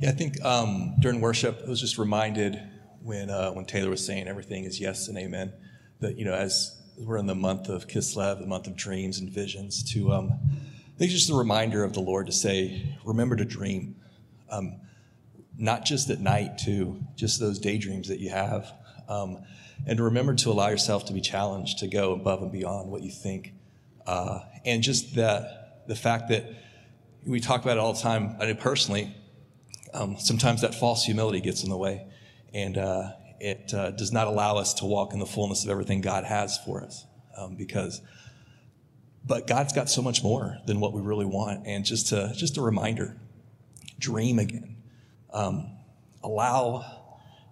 Yeah, I think um, during worship, I was just reminded when uh, when Taylor was saying everything is yes and amen. That you know, as we're in the month of Kislev, the month of dreams and visions, to um, I think just a reminder of the Lord to say, remember to dream, um, not just at night, too, just those daydreams that you have, um, and remember to allow yourself to be challenged to go above and beyond what you think, uh, and just that the fact that we talk about it all the time. I know personally um, sometimes that false humility gets in the way, and uh, it uh, does not allow us to walk in the fullness of everything God has for us. Um, because, but God's got so much more than what we really want, and just to just a reminder, dream again. Um, allow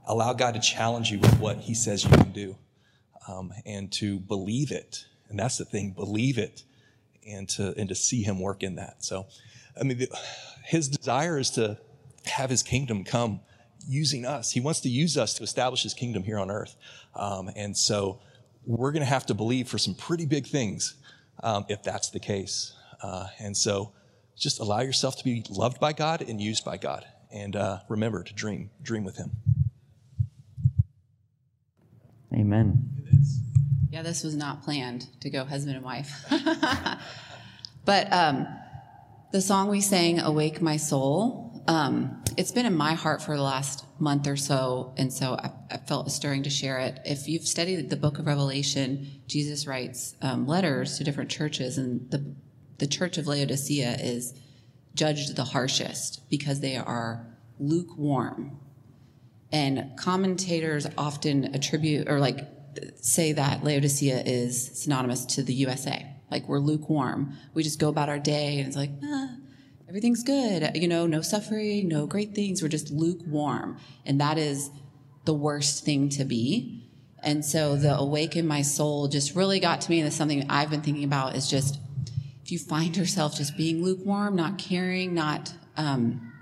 allow God to challenge you with what He says you can do, um, and to believe it. And that's the thing, believe it, and to and to see Him work in that. So, I mean, the, His desire is to have his kingdom come using us. He wants to use us to establish his kingdom here on earth. Um, and so we're going to have to believe for some pretty big things um, if that's the case. Uh, and so just allow yourself to be loved by God and used by God. And uh, remember to dream, dream with him. Amen. Yeah, this was not planned to go husband and wife. but um, the song we sang, Awake My Soul, um, it's been in my heart for the last month or so, and so I, I, felt stirring to share it. If you've studied the book of Revelation, Jesus writes um, letters to different churches, and the the church of Laodicea is judged the harshest because they are lukewarm. And commentators often attribute or like say that Laodicea is synonymous to the USA. Like we're lukewarm. We just go about our day and it's like, ah, everything's good, you know, no suffering, no great things. We're just lukewarm. And that is the worst thing to be. And so the awaken my soul just really got to me. And it's something I've been thinking about is just if you find yourself just being lukewarm, not caring, not, um,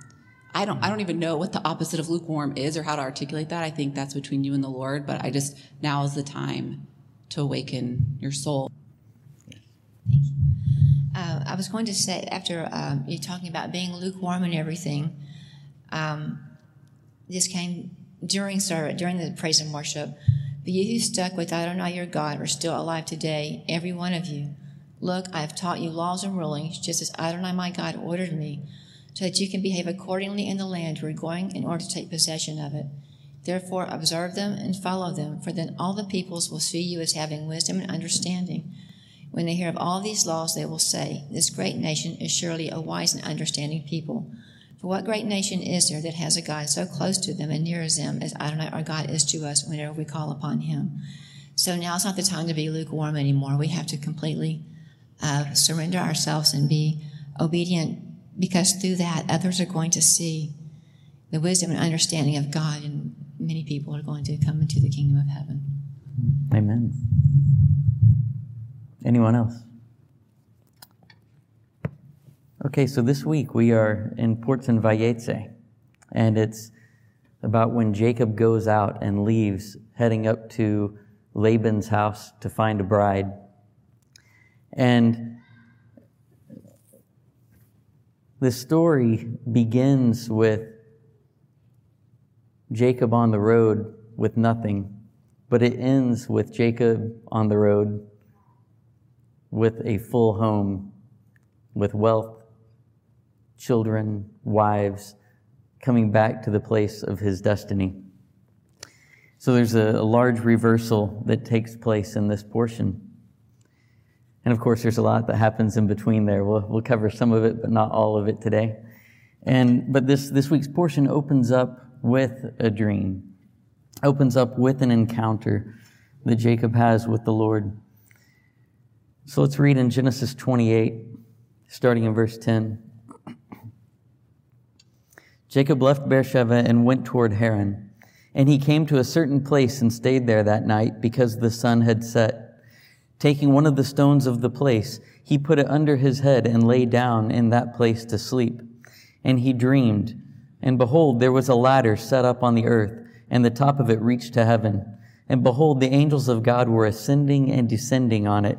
I don't, I don't even know what the opposite of lukewarm is or how to articulate that. I think that's between you and the Lord, but I just, now is the time to awaken your soul. Uh, I was going to say after um, you talking about being lukewarm and everything, um, this came during service, during the praise and worship. But you who stuck with Adonai your God are still alive today, every one of you. Look, I have taught you laws and rulings, just as Adonai my God ordered me, so that you can behave accordingly in the land you are going in order to take possession of it. Therefore, observe them and follow them, for then all the peoples will see you as having wisdom and understanding. When they hear of all these laws, they will say, This great nation is surely a wise and understanding people. For what great nation is there that has a God so close to them and near as them as Adonai our God is to us whenever we call upon him? So now it's not the time to be lukewarm anymore. We have to completely uh, surrender ourselves and be obedient because through that, others are going to see the wisdom and understanding of God, and many people are going to come into the kingdom of heaven. Amen. Anyone else? Okay, so this week we are in Parashat Vayetze, and it's about when Jacob goes out and leaves, heading up to Laban's house to find a bride. And the story begins with Jacob on the road with nothing, but it ends with Jacob on the road with a full home, with wealth, children, wives, coming back to the place of his destiny. So there's a, a, large reversal that takes place in this portion. And of course, there's a lot that happens in between there. We'll, we'll cover some of it, but not all of it today. And, but this, this week's portion opens up with a dream, opens up with an encounter that Jacob has with the Lord. So let's read in Genesis 28, starting in verse 10. Jacob left Beersheba and went toward Haran. And he came to a certain place and stayed there that night because the sun had set. Taking one of the stones of the place, he put it under his head and lay down in that place to sleep. And he dreamed, and behold, there was a ladder set up on the earth, and the top of it reached to heaven. And behold, the angels of God were ascending and descending on it.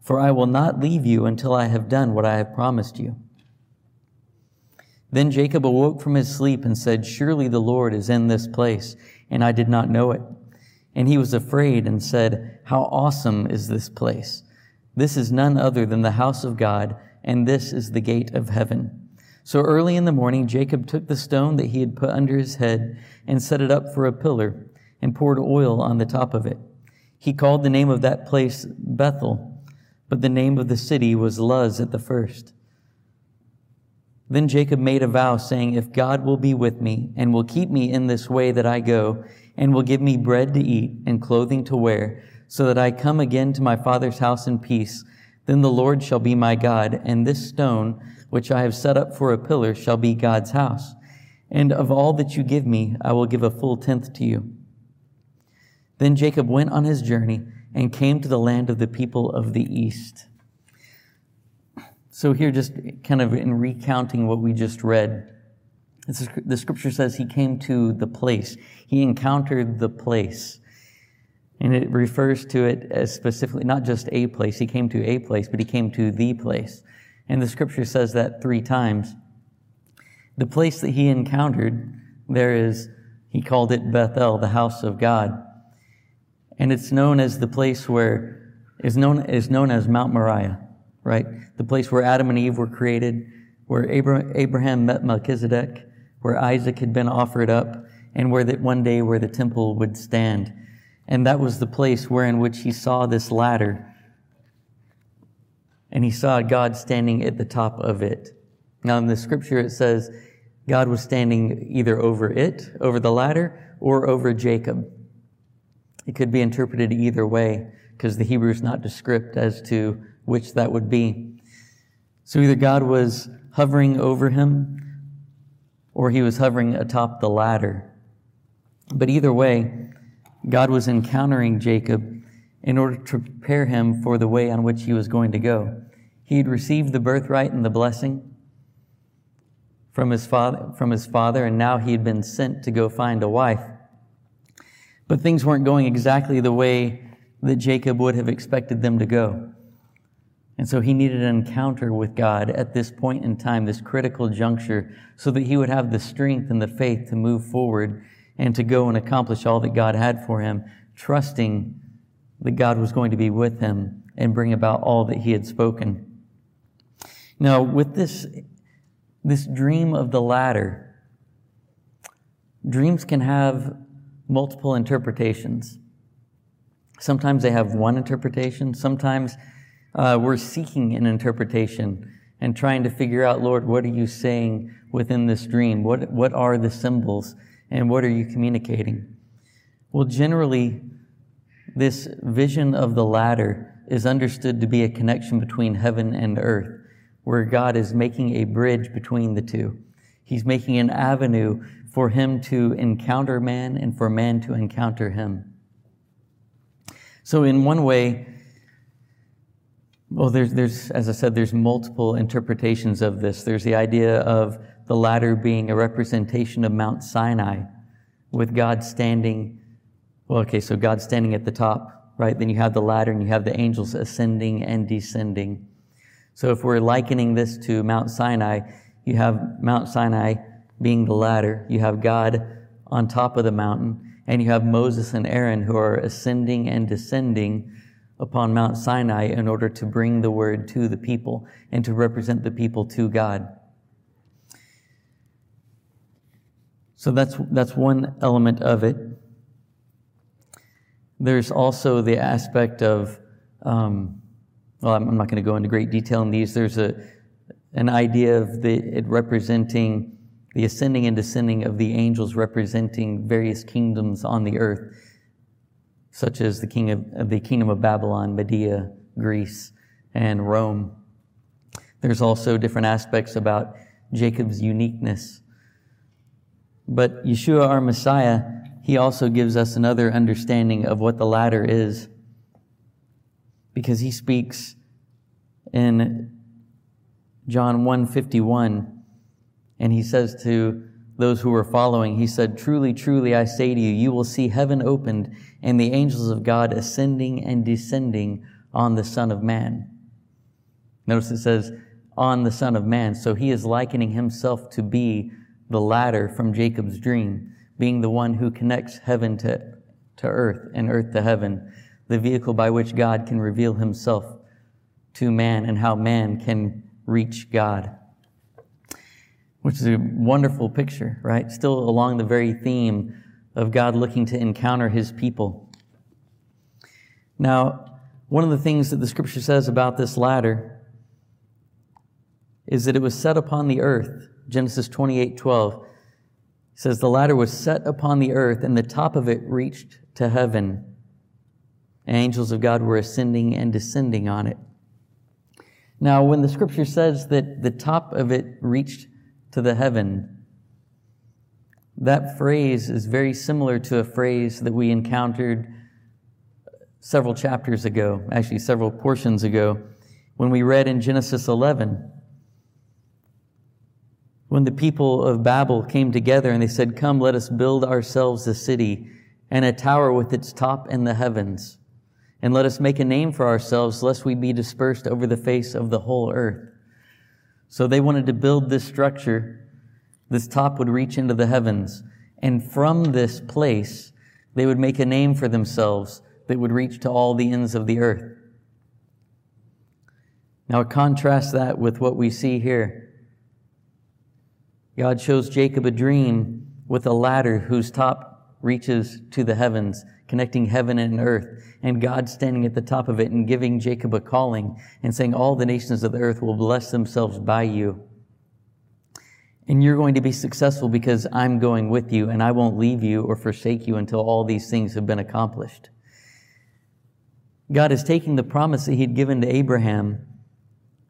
for I will not leave you until I have done what I have promised you. Then Jacob awoke from his sleep and said, Surely the Lord is in this place, and I did not know it. And he was afraid and said, How awesome is this place! This is none other than the house of God, and this is the gate of heaven. So early in the morning, Jacob took the stone that he had put under his head and set it up for a pillar and poured oil on the top of it. He called the name of that place Bethel but the name of the city was Luz at the first. Then Jacob made a vow, saying, If God will be with me, and will keep me in this way that I go, and will give me bread to eat and clothing to wear, so that I come again to my father's house in peace, then the Lord shall be my God, and this stone, which I have set up for a pillar, shall be God's house. And of all that you give me, I will give a full tenth to you. Then Jacob went on his journey and came to the land of the people of the east. So, here, just kind of in recounting what we just read, the scripture says he came to the place, he encountered the place. And it refers to it as specifically not just a place, he came to a place, but he came to the place. And the scripture says that three times. The place that he encountered, there is, he called it Bethel, the house of God and it's known as the place where is known is known as Mount Moriah, right? The place where Adam and Eve were created, where Abraham met Melchizedek, where Isaac had been offered up, and where that one day where the temple would stand. And that was the place where in which he saw this ladder. And he saw God standing at the top of it. Now in the scripture it says God was standing either over it, over the ladder, or over Jacob. It could be interpreted either way because the Hebrew is not descript as to which that would be. So either God was hovering over him or he was hovering atop the ladder. But either way, God was encountering Jacob in order to prepare him for the way on which he was going to go. He had received the birthright and the blessing from his father, from his father, and now he had been sent to go find a wife. But things weren't going exactly the way that Jacob would have expected them to go. And so he needed an encounter with God at this point in time, this critical juncture, so that he would have the strength and the faith to move forward and to go and accomplish all that God had for him, trusting that God was going to be with him and bring about all that he had spoken. Now, with this, this dream of the ladder, dreams can have multiple interpretations. Sometimes they have one interpretation. Sometimes uh, we're seeking an interpretation and trying to figure out, Lord, what are you saying within this dream? What, what are the symbols and what are you communicating? Well, generally, this vision of the ladder is understood to be a connection between heaven and earth, where God is making a bridge between the two. He's making an avenue for him to encounter man and for man to encounter him. So, in one way, well, there's, there's, as I said, there's multiple interpretations of this. There's the idea of the ladder being a representation of Mount Sinai, with God standing, well, okay, so God standing at the top, right? Then you have the ladder and you have the angels ascending and descending. So if we're likening this to Mount Sinai, you have Mount Sinai being the ladder. You have God on top of the mountain, and you have Moses and Aaron who are ascending and descending upon Mount Sinai in order to bring the word to the people and to represent the people to God. So that's, that's one element of it. There's also the aspect of, um, well, I'm not going to go into great detail in these. There's a, an idea of the, it representing the ascending and descending of the angels representing various kingdoms on the earth, such as the, king of, the kingdom of Babylon, Media, Greece, and Rome. There's also different aspects about Jacob's uniqueness. But Yeshua, our Messiah, he also gives us another understanding of what the ladder is because he speaks in John 151 and he says to those who were following, he said, Truly, truly, I say to you, you will see heaven opened and the angels of God ascending and descending on the Son of Man. Notice it says, on the Son of Man. So he is likening himself to be the ladder from Jacob's dream, being the one who connects heaven to, to earth and earth to heaven, the vehicle by which God can reveal himself to man and how man can reach God. Which is a wonderful picture, right? Still along the very theme of God looking to encounter his people. Now, one of the things that the scripture says about this ladder is that it was set upon the earth. Genesis 28 12 says, The ladder was set upon the earth, and the top of it reached to heaven. Angels of God were ascending and descending on it. Now, when the scripture says that the top of it reached to the heaven, that phrase is very similar to a phrase that we encountered several chapters ago, actually, several portions ago, when we read in Genesis 11 when the people of Babel came together and they said, Come, let us build ourselves a city and a tower with its top in the heavens. And let us make a name for ourselves, lest we be dispersed over the face of the whole earth. So they wanted to build this structure. This top would reach into the heavens. And from this place, they would make a name for themselves that would reach to all the ends of the earth. Now, contrast that with what we see here. God shows Jacob a dream with a ladder whose top reaches to the heavens, connecting heaven and earth, and God standing at the top of it and giving Jacob a calling and saying, All the nations of the earth will bless themselves by you. And you're going to be successful because I'm going with you, and I won't leave you or forsake you until all these things have been accomplished. God is taking the promise that He'd given to Abraham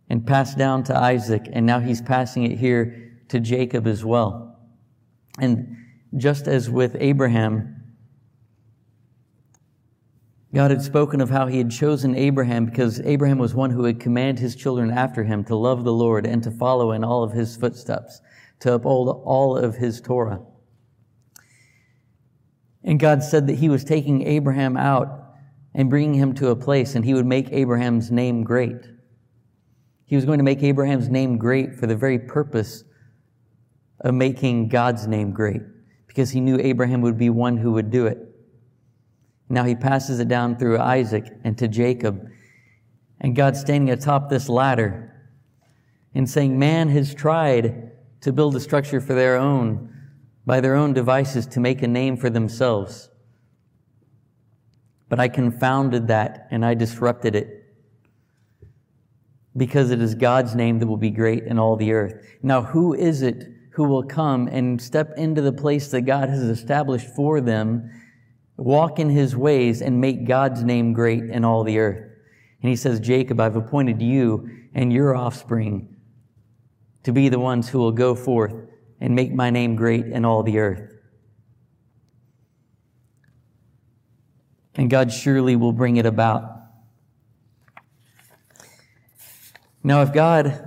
and passed down to Isaac, and now He's passing it here to Jacob as well. And just as with Abraham, God had spoken of how he had chosen Abraham because Abraham was one who would command his children after him to love the Lord and to follow in all of his footsteps, to uphold all of his Torah. And God said that he was taking Abraham out and bringing him to a place and he would make Abraham's name great. He was going to make Abraham's name great for the very purpose of making God's name great because he knew Abraham would be one who would do it. Now he passes it down through Isaac and to Jacob. And God's standing atop this ladder and saying, Man has tried to build a structure for their own, by their own devices, to make a name for themselves. But I confounded that and I disrupted it because it is God's name that will be great in all the earth. Now, who is it who will come and step into the place that God has established for them, walk in his ways, and make God's name great in all the earth. And he says, Jacob, I've appointed you and your offspring to be the ones who will go forth and make my name great in all the earth. And God surely will bring it about. Now, if God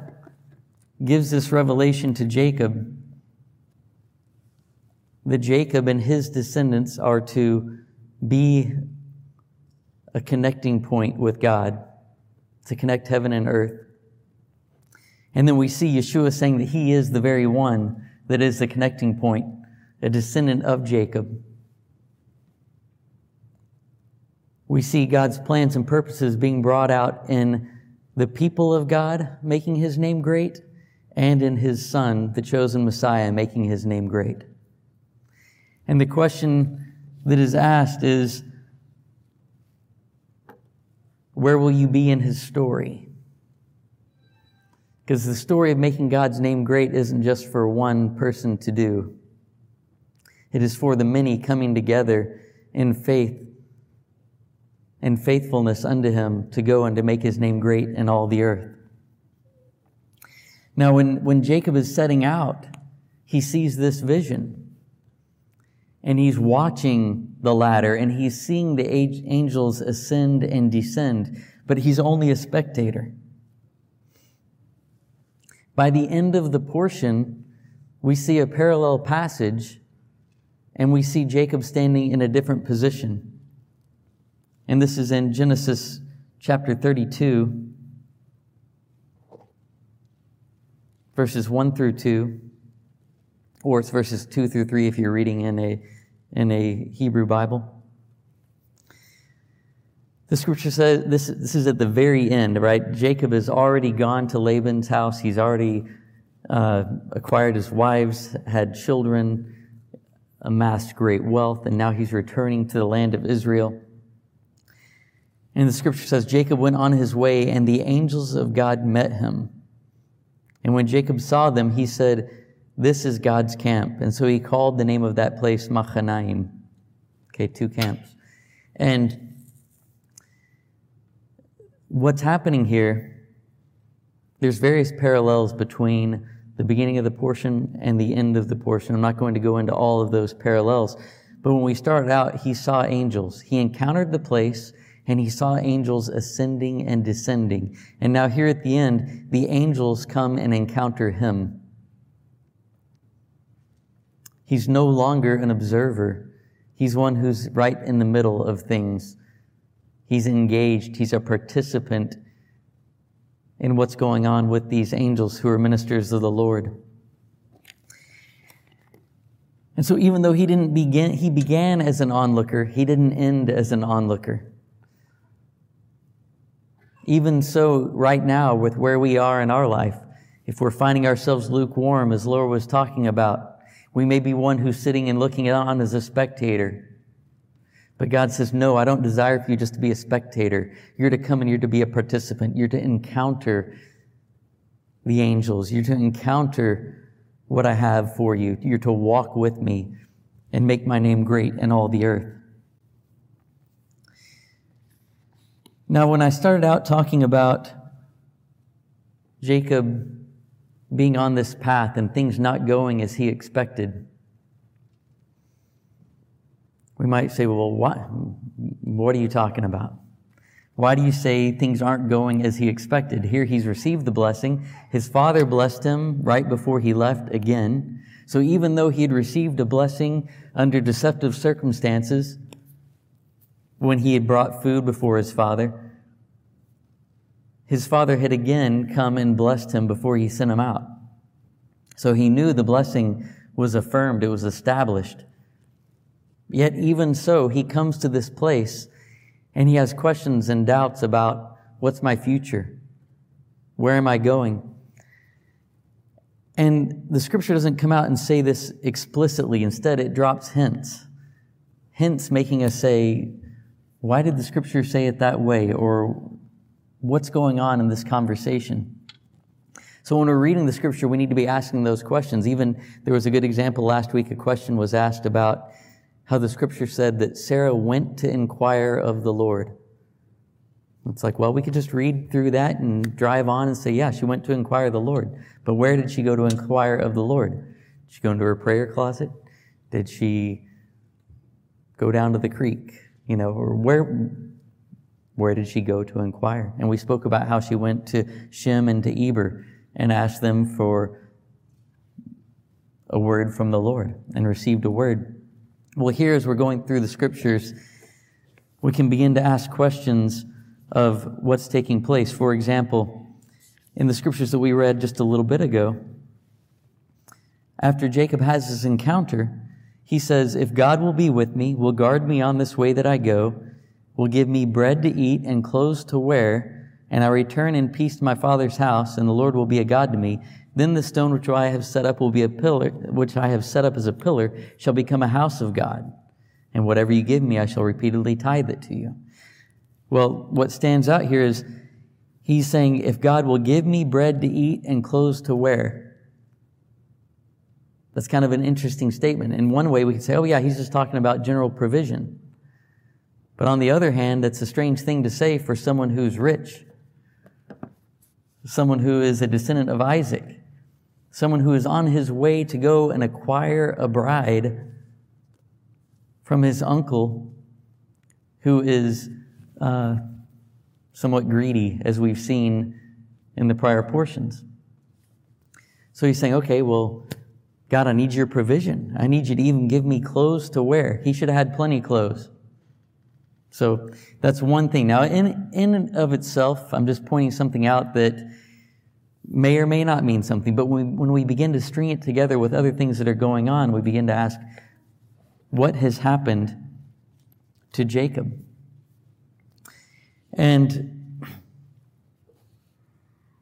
gives this revelation to Jacob that Jacob and his descendants are to be a connecting point with God, to connect heaven and earth. And then we see Yeshua saying that he is the very one that is the connecting point, a descendant of Jacob. We see God's plans and purposes being brought out in the people of God making his name great and in his son, the chosen Messiah, making his name great. And the question that is asked is where will you be in his story? Because the story of making God's name great isn't just for one person to do. It is for the many coming together in faith and faithfulness unto him to go and to make his name great in all the earth. Now, when, when Jacob is setting out, he sees this vision. And he's watching the ladder and he's seeing the angels ascend and descend, but he's only a spectator. By the end of the portion, we see a parallel passage and we see Jacob standing in a different position. And this is in Genesis chapter 32, verses 1 through 2, or it's verses 2 through 3 if you're reading in a, in a Hebrew Bible. The scripture says this, this is at the very end, right? Jacob has already gone to Laban's house. He's already uh, acquired his wives, had children, amassed great wealth, and now he's returning to the land of Israel. And the scripture says Jacob went on his way, and the angels of God met him. And when Jacob saw them, he said, This is God's camp. And so he called the name of that place Machanaim. Okay, two camps. And what's happening here, there's various parallels between the beginning of the portion and the end of the portion. I'm not going to go into all of those parallels. But when we started out, he saw angels. He encountered the place and he saw angels ascending and descending. And now here at the end, the angels come and encounter him. He's no longer an observer. He's one who's right in the middle of things. He's engaged. He's a participant in what's going on with these angels who are ministers of the Lord. And so even though he didn't begin, he began as an onlooker, he didn't end as an onlooker. Even so, right now, with where we are in our life, if we're finding ourselves lukewarm, as Laura was talking about, we may be one who's sitting and looking on as a spectator. But God says, No, I don't desire for you just to be a spectator. You're to come and you're to be a participant. You're to encounter the angels. You're to encounter what I have for you. You're to walk with me and make my name great in all the earth. Now, when I started out talking about Jacob being on this path and things not going as he expected, we might say, well, what, what are you talking about? Why do you say things aren't going as he expected? Here he's received the blessing. His father blessed him right before he left again. So even though he had received a blessing under deceptive circumstances, when he had brought food before his father, his father had again come and blessed him before he sent him out. So he knew the blessing was affirmed, it was established. Yet, even so, he comes to this place and he has questions and doubts about what's my future? Where am I going? And the scripture doesn't come out and say this explicitly. Instead, it drops hints. Hints making us say, why did the scripture say it that way? Or what's going on in this conversation? So when we're reading the scripture, we need to be asking those questions. Even there was a good example last week. A question was asked about how the scripture said that Sarah went to inquire of the Lord. It's like, well, we could just read through that and drive on and say, yeah, she went to inquire of the Lord. But where did she go to inquire of the Lord? Did she go into her prayer closet? Did she go down to the creek? You know, or where, where did she go to inquire? And we spoke about how she went to Shem and to Eber and asked them for a word from the Lord and received a word. Well, here as we're going through the scriptures, we can begin to ask questions of what's taking place. For example, in the scriptures that we read just a little bit ago, after Jacob has his encounter, he says, If God will be with me, will guard me on this way that I go, will give me bread to eat and clothes to wear, and I return in peace to my father's house, and the Lord will be a God to me, Then the stone which I have set up will be a pillar, which I have set up as a pillar, shall become a house of God. And whatever you give me, I shall repeatedly tithe it to you. Well, what stands out here is he's saying, if God will give me bread to eat and clothes to wear, that's kind of an interesting statement. In one way, we could say, oh, yeah, he's just talking about general provision. But on the other hand, that's a strange thing to say for someone who's rich, someone who is a descendant of Isaac, someone who is on his way to go and acquire a bride from his uncle who is uh, somewhat greedy, as we've seen in the prior portions. So he's saying, okay, well, God, I need your provision. I need you to even give me clothes to wear. He should have had plenty of clothes. So that's one thing. Now, in, in and of itself, I'm just pointing something out that may or may not mean something, but when we, when we begin to string it together with other things that are going on, we begin to ask, what has happened to Jacob? And,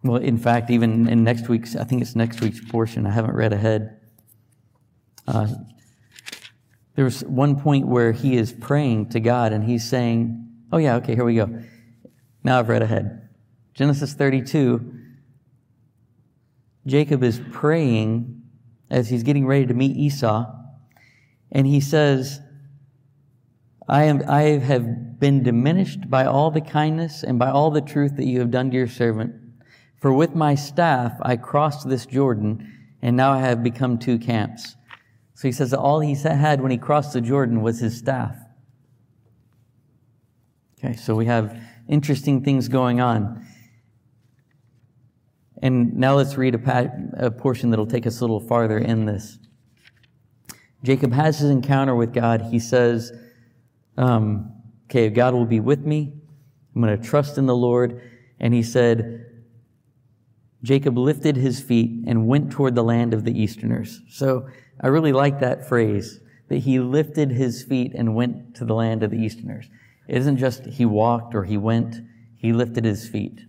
well, in fact, even in next week's, I think it's next week's portion, I haven't read ahead. Uh, there was one point where he is praying to God and he's saying, Oh, yeah, okay, here we go. Now I've read ahead. Genesis 32, Jacob is praying as he's getting ready to meet Esau, and he says, I, am, I have been diminished by all the kindness and by all the truth that you have done to your servant. For with my staff I crossed this Jordan, and now I have become two camps. So he says that all he had when he crossed the Jordan was his staff. Okay, so we have interesting things going on. And now let's read a, pa- a portion that'll take us a little farther in this. Jacob has his encounter with God. He says, um, Okay, God will be with me. I'm going to trust in the Lord. And he said, Jacob lifted his feet and went toward the land of the Easterners. So I really like that phrase that he lifted his feet and went to the land of the Easterners. It isn't just he walked or he went, he lifted his feet.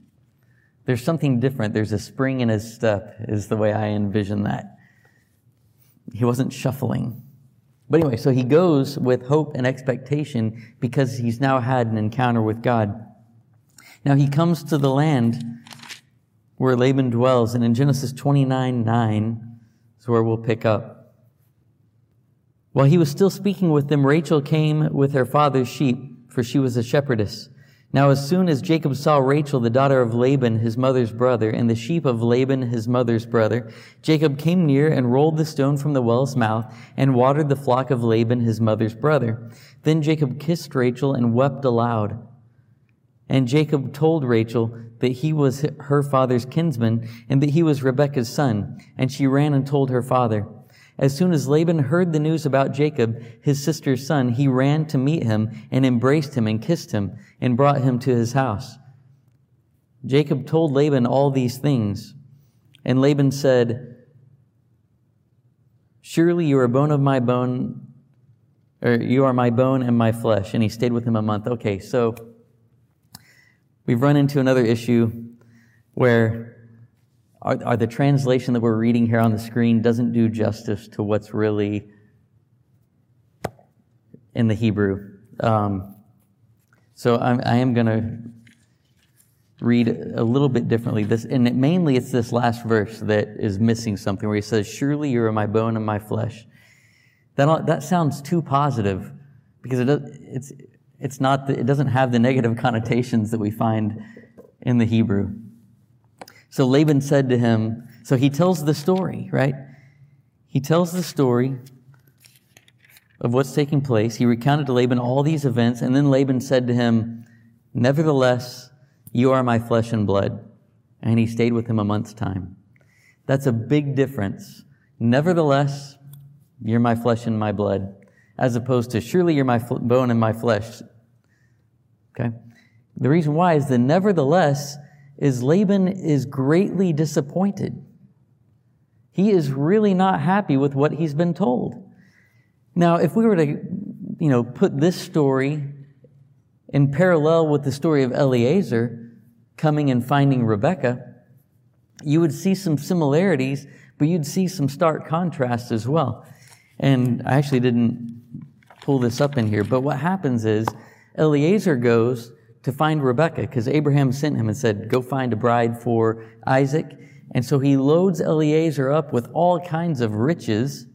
There's something different. There's a spring in his step, is the way I envision that. He wasn't shuffling. But anyway, so he goes with hope and expectation because he's now had an encounter with God. Now he comes to the land where Laban dwells, and in Genesis 29 9 is where we'll pick up. While he was still speaking with them, Rachel came with her father's sheep, for she was a shepherdess. Now, as soon as Jacob saw Rachel, the daughter of Laban, his mother's brother, and the sheep of Laban, his mother's brother, Jacob came near and rolled the stone from the well's mouth and watered the flock of Laban, his mother's brother. Then Jacob kissed Rachel and wept aloud. And Jacob told Rachel that he was her father's kinsman and that he was Rebekah's son. And she ran and told her father. As soon as Laban heard the news about Jacob, his sister's son, he ran to meet him and embraced him and kissed him and brought him to his house. Jacob told Laban all these things. And Laban said, Surely you are bone of my bone, or you are my bone and my flesh. And he stayed with him a month. Okay, so we've run into another issue where are, are the translation that we're reading here on the screen doesn't do justice to what's really in the Hebrew. Um, so I'm, I am going to read a little bit differently. This, and it, mainly it's this last verse that is missing something where he says, "Surely you are my bone and my flesh." That that sounds too positive because it does, it's it's not the, it doesn't have the negative connotations that we find in the Hebrew. So Laban said to him, so he tells the story, right? He tells the story of what's taking place. He recounted to Laban all these events, and then Laban said to him, Nevertheless, you are my flesh and blood. And he stayed with him a month's time. That's a big difference. Nevertheless, you're my flesh and my blood, as opposed to surely you're my bone and my flesh. Okay? The reason why is the nevertheless is Laban is greatly disappointed. He is really not happy with what he's been told. Now, if we were to, you know, put this story in parallel with the story of Eliezer coming and finding Rebekah, you would see some similarities, but you'd see some stark contrasts as well. And I actually didn't pull this up in here, but what happens is Eliezer goes to find Rebekah because Abraham sent him and said, Go find a bride for Isaac. And so he loads Eliezer up with all kinds of riches.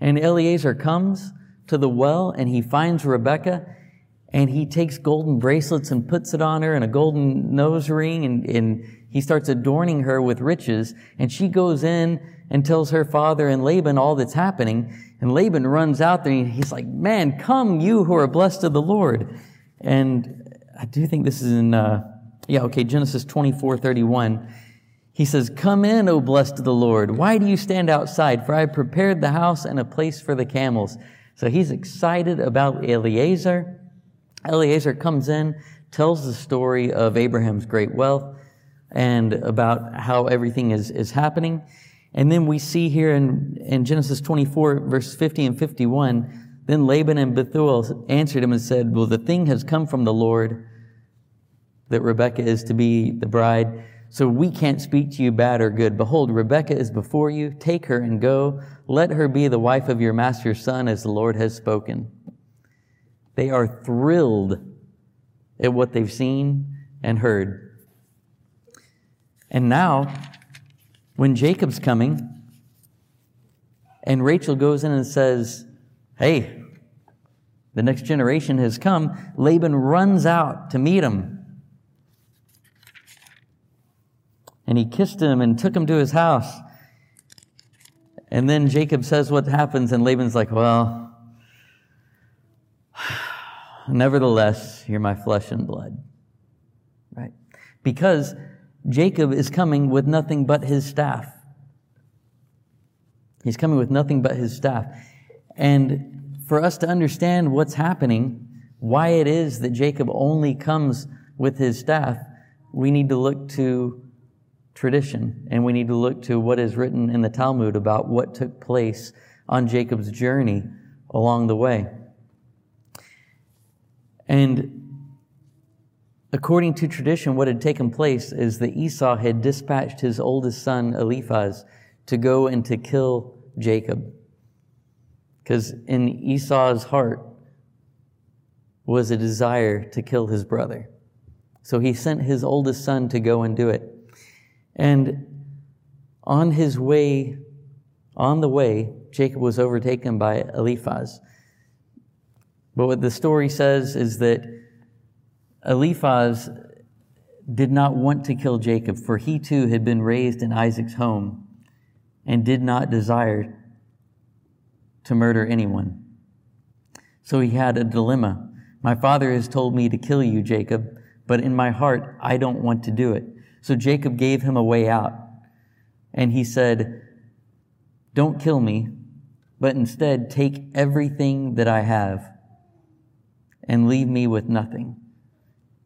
And Eliezer comes to the well and he finds Rebekah and he takes golden bracelets and puts it on her and a golden nose ring and, and he starts adorning her with riches. And she goes in and tells her father and Laban all that's happening. And Laban runs out there and he's like, man, come you who are blessed of the Lord. And I do think this is in, uh, yeah, okay, Genesis 24, 31. He says, Come in, O blessed of the Lord. Why do you stand outside? For I have prepared the house and a place for the camels. So he's excited about Eliezer. Eliezer comes in, tells the story of Abraham's great wealth and about how everything is, is happening. And then we see here in, in Genesis 24, verse 50 and 51, then Laban and Bethuel answered him and said, Well, the thing has come from the Lord that Rebekah is to be the bride. So we can't speak to you bad or good. Behold, Rebekah is before you. Take her and go. Let her be the wife of your master's son, as the Lord has spoken. They are thrilled at what they've seen and heard. And now, when Jacob's coming, and Rachel goes in and says, Hey, the next generation has come, Laban runs out to meet him. And he kissed him and took him to his house. And then Jacob says what happens, and Laban's like, Well, nevertheless, you're my flesh and blood. Right? Because Jacob is coming with nothing but his staff. He's coming with nothing but his staff. And for us to understand what's happening, why it is that Jacob only comes with his staff, we need to look to tradition and we need to look to what is written in the Talmud about what took place on Jacob's journey along the way. And According to tradition, what had taken place is that Esau had dispatched his oldest son, Eliphaz, to go and to kill Jacob. Because in Esau's heart was a desire to kill his brother. So he sent his oldest son to go and do it. And on his way, on the way, Jacob was overtaken by Eliphaz. But what the story says is that Eliphaz did not want to kill Jacob, for he too had been raised in Isaac's home and did not desire to murder anyone. So he had a dilemma. My father has told me to kill you, Jacob, but in my heart, I don't want to do it. So Jacob gave him a way out. And he said, Don't kill me, but instead take everything that I have and leave me with nothing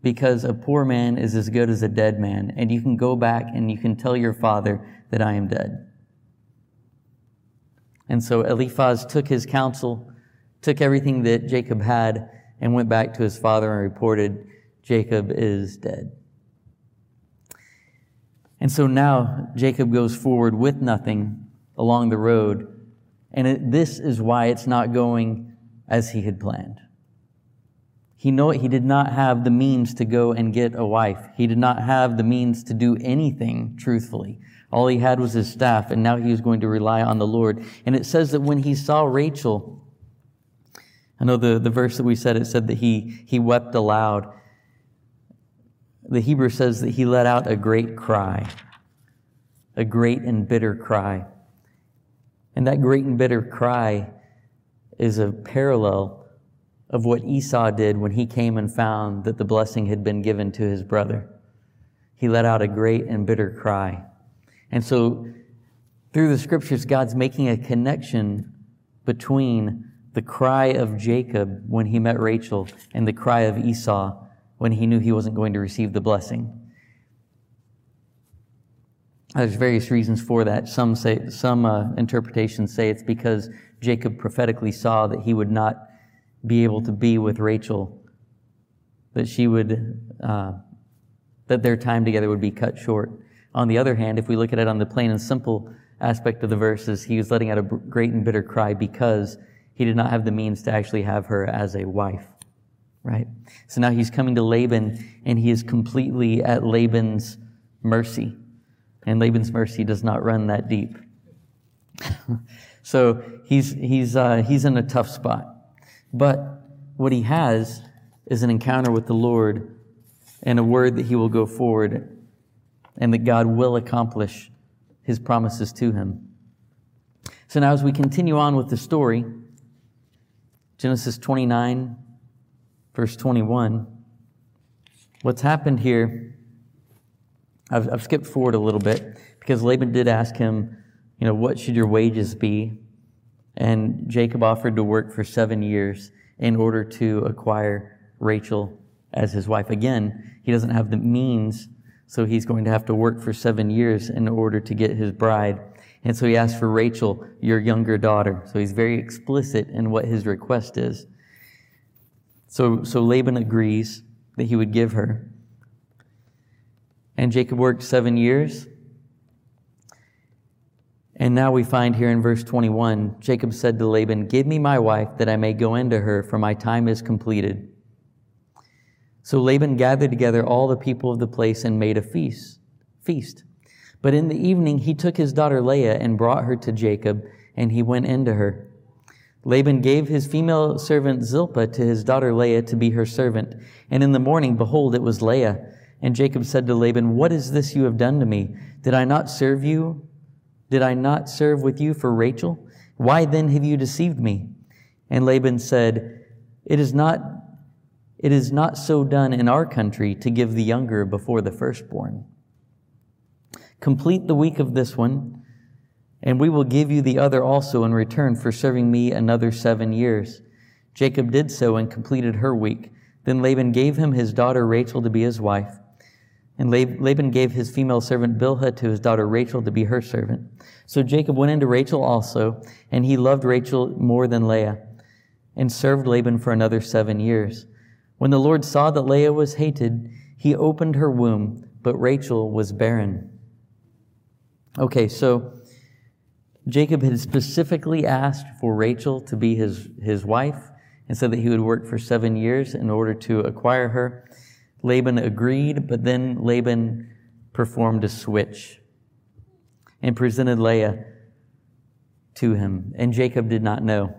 because a poor man is as good as a dead man, and you can go back and you can tell your father that I am dead. And so Eliphaz took his counsel, took everything that Jacob had, and went back to his father and reported, Jacob is dead. And so now Jacob goes forward with nothing along the road, and it, this is why it's not going as he had planned. He know he did not have the means to go and get a wife. He did not have the means to do anything truthfully. All he had was his staff, and now he was going to rely on the Lord. And it says that when he saw Rachel, I know the, the verse that we said, it said that he, he wept aloud. The Hebrew says that he let out a great cry, a great and bitter cry. And that great and bitter cry is a parallel of what Esau did when he came and found that the blessing had been given to his brother. He let out a great and bitter cry. And so, through the scriptures, God's making a connection between the cry of Jacob when he met Rachel and the cry of Esau when he knew he wasn't going to receive the blessing. There's various reasons for that. Some say, some uh, interpretations say it's because Jacob prophetically saw that he would not be able to be with Rachel, that she would, uh, that their time together would be cut short. On the other hand, if we look at it on the plain and simple aspect of the verses, he was letting out a great and bitter cry because he did not have the means to actually have her as a wife, right? So now he's coming to Laban and he is completely at Laban's mercy. And Laban's mercy does not run that deep. so he's, he's, uh, he's in a tough spot. But what he has is an encounter with the Lord and a word that he will go forward and that God will accomplish his promises to him. So now, as we continue on with the story, Genesis 29, verse 21, what's happened here, I've, I've skipped forward a little bit because Laban did ask him, you know, what should your wages be? And Jacob offered to work for seven years in order to acquire Rachel as his wife. Again, he doesn't have the means, so he's going to have to work for seven years in order to get his bride. And so he asks for Rachel, your younger daughter. So he's very explicit in what his request is. So, so Laban agrees that he would give her. And Jacob worked seven years. And now we find here in verse 21 Jacob said to Laban, Give me my wife that I may go into her, for my time is completed. So Laban gathered together all the people of the place and made a feast. Feast. But in the evening he took his daughter Leah and brought her to Jacob, and he went into her. Laban gave his female servant Zilpah to his daughter Leah to be her servant. And in the morning, behold, it was Leah. And Jacob said to Laban, What is this you have done to me? Did I not serve you did I not serve with you for Rachel? Why then have you deceived me? And Laban said, It is not, it is not so done in our country to give the younger before the firstborn. Complete the week of this one, and we will give you the other also in return for serving me another seven years. Jacob did so and completed her week. Then Laban gave him his daughter Rachel to be his wife. And Laban gave his female servant Bilhah to his daughter Rachel to be her servant. So Jacob went into Rachel also, and he loved Rachel more than Leah, and served Laban for another seven years. When the Lord saw that Leah was hated, he opened her womb, but Rachel was barren. Okay, so Jacob had specifically asked for Rachel to be his, his wife, and said that he would work for seven years in order to acquire her. Laban agreed, but then Laban performed a switch and presented Leah to him, and Jacob did not know.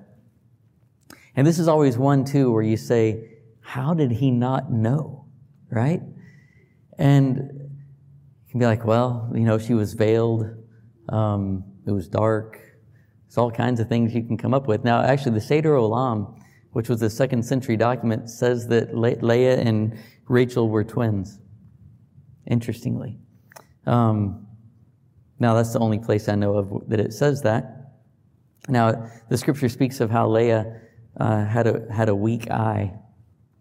And this is always one, too, where you say, How did he not know? Right? And you can be like, Well, you know, she was veiled, um, it was dark. It's all kinds of things you can come up with. Now, actually, the Seder Olam, which was a second century document, says that Le- Leah and Rachel were twins, interestingly. Um, now, that's the only place I know of that it says that. Now, the scripture speaks of how Leah uh, had, a, had a weak eye,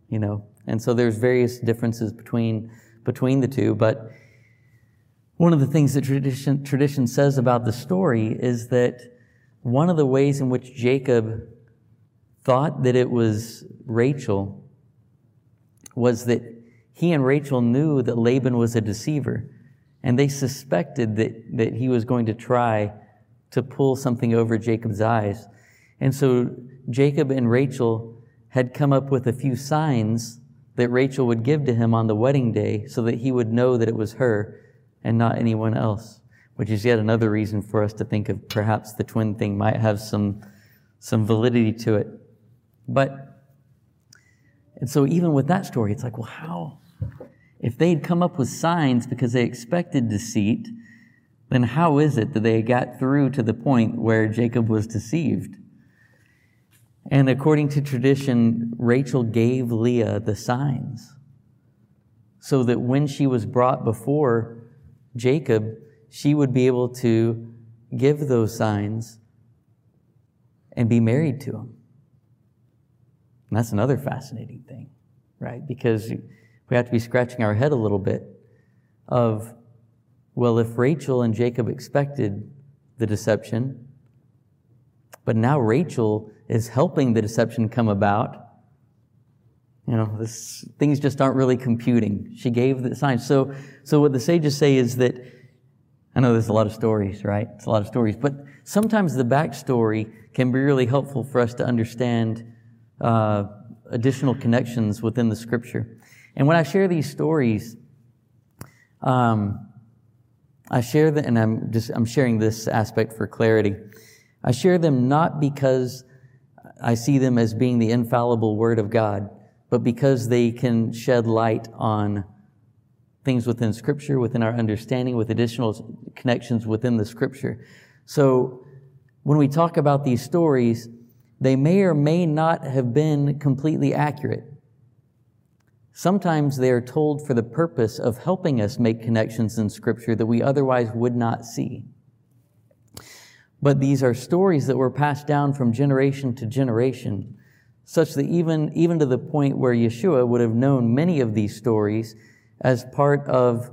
you know, and so there's various differences between, between the two, but one of the things that tradition, tradition says about the story is that one of the ways in which Jacob thought that it was Rachel was that he and Rachel knew that Laban was a deceiver, and they suspected that, that he was going to try to pull something over Jacob's eyes. And so Jacob and Rachel had come up with a few signs that Rachel would give to him on the wedding day so that he would know that it was her and not anyone else, which is yet another reason for us to think of perhaps the twin thing might have some, some validity to it. But, and so even with that story, it's like, well, how, if they'd come up with signs because they expected deceit, then how is it that they got through to the point where Jacob was deceived? And according to tradition, Rachel gave Leah the signs so that when she was brought before Jacob, she would be able to give those signs and be married to him. And that's another fascinating thing, right? Because we have to be scratching our head a little bit of, well, if Rachel and Jacob expected the deception, but now Rachel is helping the deception come about, you know, this, things just aren't really computing. She gave the signs. So, so what the sages say is that I know there's a lot of stories, right? It's a lot of stories, but sometimes the backstory can be really helpful for us to understand uh, additional connections within the scripture. And when I share these stories, um, I share them, and I'm just I'm sharing this aspect for clarity. I share them not because I see them as being the infallible Word of God, but because they can shed light on things within Scripture, within our understanding, with additional connections within the Scripture. So when we talk about these stories, they may or may not have been completely accurate. Sometimes they are told for the purpose of helping us make connections in Scripture that we otherwise would not see. But these are stories that were passed down from generation to generation, such that even, even to the point where Yeshua would have known many of these stories as part of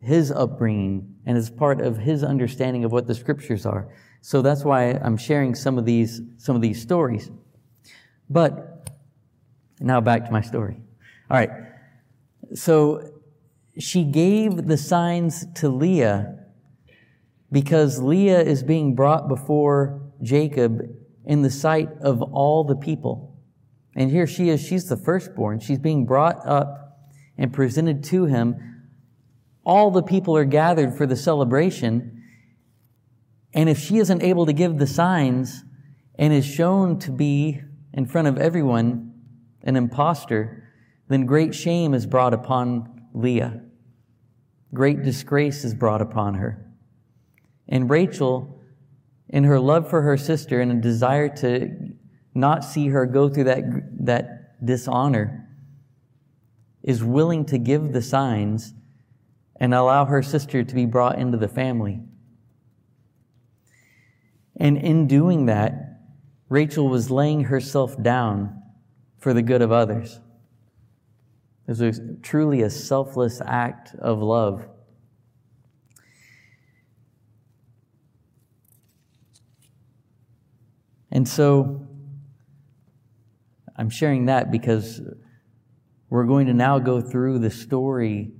his upbringing and as part of his understanding of what the scriptures are. So that's why I'm sharing some of these, some of these stories. But now back to my story. All right. So she gave the signs to Leah because Leah is being brought before Jacob in the sight of all the people. And here she is, she's the firstborn. She's being brought up and presented to him. All the people are gathered for the celebration. And if she isn't able to give the signs and is shown to be in front of everyone an impostor, then great shame is brought upon Leah. Great disgrace is brought upon her. And Rachel, in her love for her sister and a desire to not see her go through that, that dishonor, is willing to give the signs and allow her sister to be brought into the family. And in doing that, Rachel was laying herself down for the good of others. It was truly a selfless act of love. And so I'm sharing that because we're going to now go through the story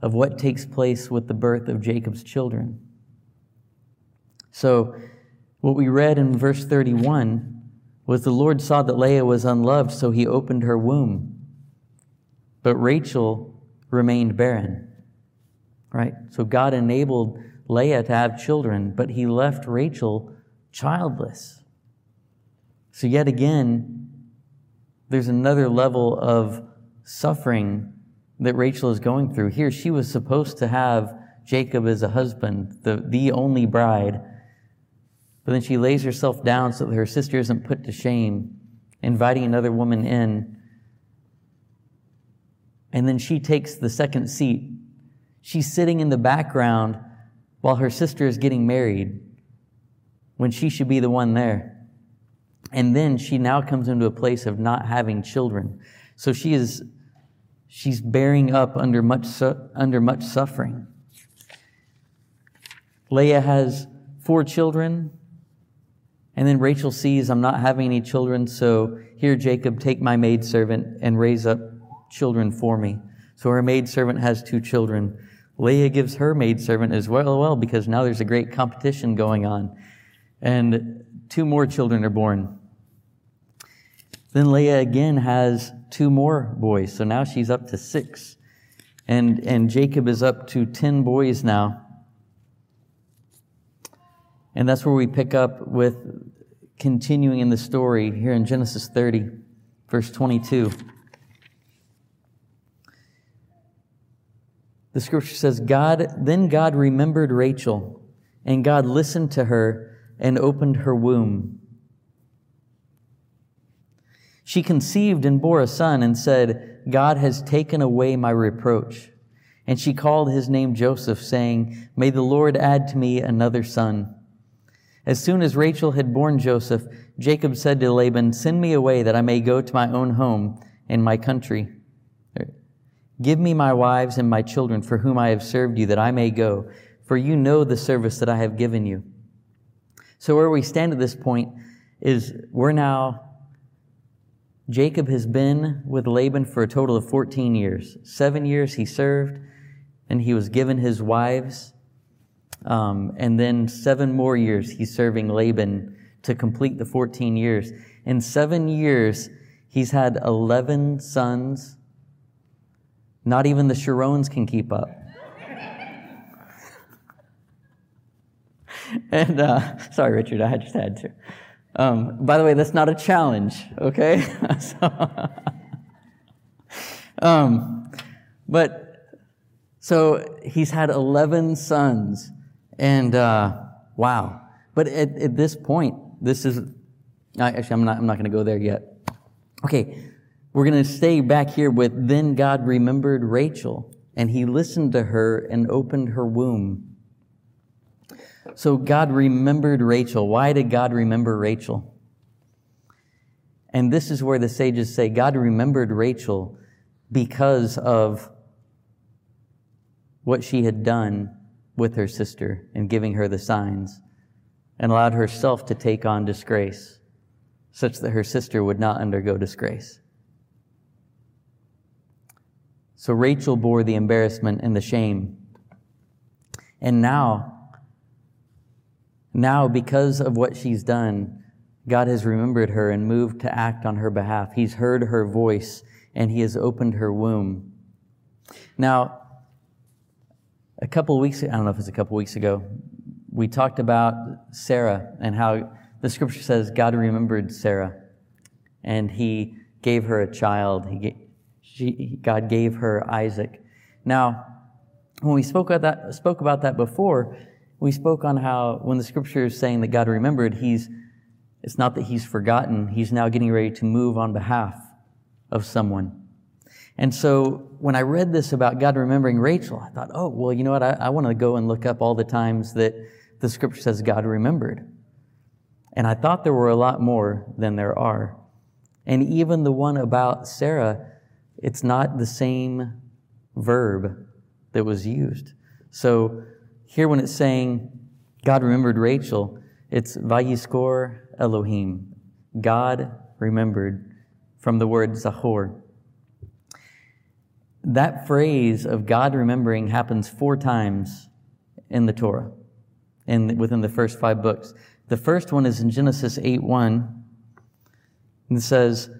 of what takes place with the birth of Jacob's children. So, what we read in verse 31 was the Lord saw that Leah was unloved, so he opened her womb. But Rachel remained barren. Right? So God enabled Leah to have children, but he left Rachel childless. So, yet again, there's another level of suffering that Rachel is going through. Here, she was supposed to have Jacob as a husband, the, the only bride. But then she lays herself down so that her sister isn't put to shame, inviting another woman in. And then she takes the second seat. She's sitting in the background while her sister is getting married when she should be the one there. And then she now comes into a place of not having children. So she is, she's bearing up under much, su- under much suffering. Leah has four children. And then Rachel sees, I'm not having any children, so here, Jacob, take my maidservant and raise up children for me. So her maidservant has two children. Leah gives her maidservant as well, well, because now there's a great competition going on and two more children are born. Then Leah again has two more boys, so now she's up to six. And, and Jacob is up to 10 boys now. And that's where we pick up with continuing in the story here in Genesis 30, verse 22. The scripture says, God, then God remembered Rachel, and God listened to her and opened her womb. She conceived and bore a son and said, God has taken away my reproach. And she called his name Joseph, saying, May the Lord add to me another son. As soon as Rachel had borne Joseph, Jacob said to Laban, Send me away that I may go to my own home and my country. Give me my wives and my children for whom I have served you, that I may go, for you know the service that I have given you. So, where we stand at this point is we're now, Jacob has been with Laban for a total of 14 years. Seven years he served, and he was given his wives. Um, and then seven more years he's serving Laban to complete the 14 years. In seven years, he's had 11 sons. Not even the Sharons can keep up. and uh, sorry, Richard, I just had to. Um, by the way, that's not a challenge, okay? so, um, but so he's had 11 sons, and uh, wow. But at, at, this point, this is actually, I'm not, I'm not going to go there yet. Okay, we're going to stay back here with then God remembered Rachel, and he listened to her and opened her womb. So God remembered Rachel. Why did God remember Rachel? And this is where the sages say God remembered Rachel because of what she had done with her sister and giving her the signs and allowed herself to take on disgrace such that her sister would not undergo disgrace. So Rachel bore the embarrassment and the shame. And now, now, because of what she's done, God has remembered her and moved to act on her behalf. He's heard her voice and he has opened her womb. Now, a couple weeks, ago, I don't know if it's a couple weeks ago, we talked about Sarah and how the scripture says God remembered Sarah and he gave her a child. He gave, she, God gave her Isaac. Now, when we spoke about that, spoke about that before, we spoke on how when the scripture is saying that God remembered, he's, it's not that he's forgotten, he's now getting ready to move on behalf of someone. And so when I read this about God remembering Rachel, I thought, oh, well, you know what? I, I want to go and look up all the times that the scripture says God remembered. And I thought there were a lot more than there are. And even the one about Sarah, it's not the same verb that was used. So here, when it's saying God remembered Rachel, it's Vayiskor Elohim. God remembered from the word Zachor. That phrase of God remembering happens four times in the Torah, in, within the first five books. The first one is in Genesis 8 1. And it says,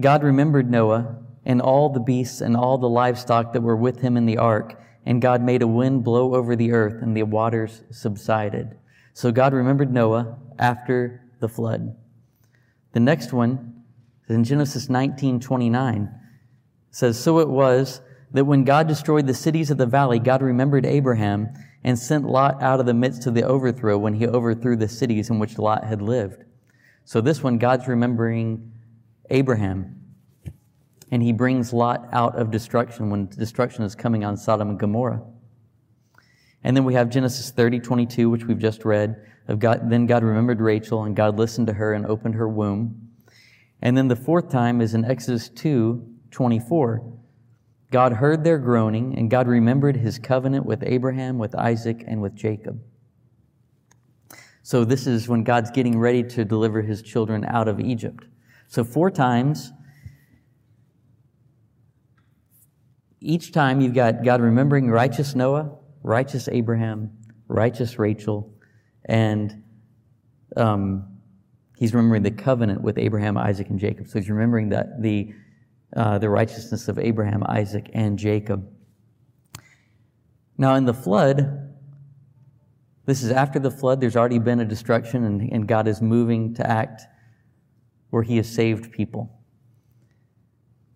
God remembered Noah and all the beasts and all the livestock that were with him in the ark and God made a wind blow over the earth, and the waters subsided. So God remembered Noah after the flood. The next one in Genesis 19 29. says, So it was that when God destroyed the cities of the valley, God remembered Abraham and sent Lot out of the midst of the overthrow when he overthrew the cities in which Lot had lived. So this one, God's remembering Abraham and he brings Lot out of destruction when destruction is coming on Sodom and Gomorrah. And then we have Genesis 30, 22, which we've just read. Of God, then God remembered Rachel, and God listened to her and opened her womb. And then the fourth time is in Exodus 2, 24. God heard their groaning, and God remembered his covenant with Abraham, with Isaac, and with Jacob. So this is when God's getting ready to deliver his children out of Egypt. So four times each time you've got God remembering righteous Noah, righteous Abraham, righteous Rachel, and um, he's remembering the covenant with Abraham, Isaac, and Jacob. So he's remembering that the uh, the righteousness of Abraham, Isaac, and Jacob. Now, in the flood, this is after the flood. There's already been a destruction, and, and God is moving to act where He has saved people.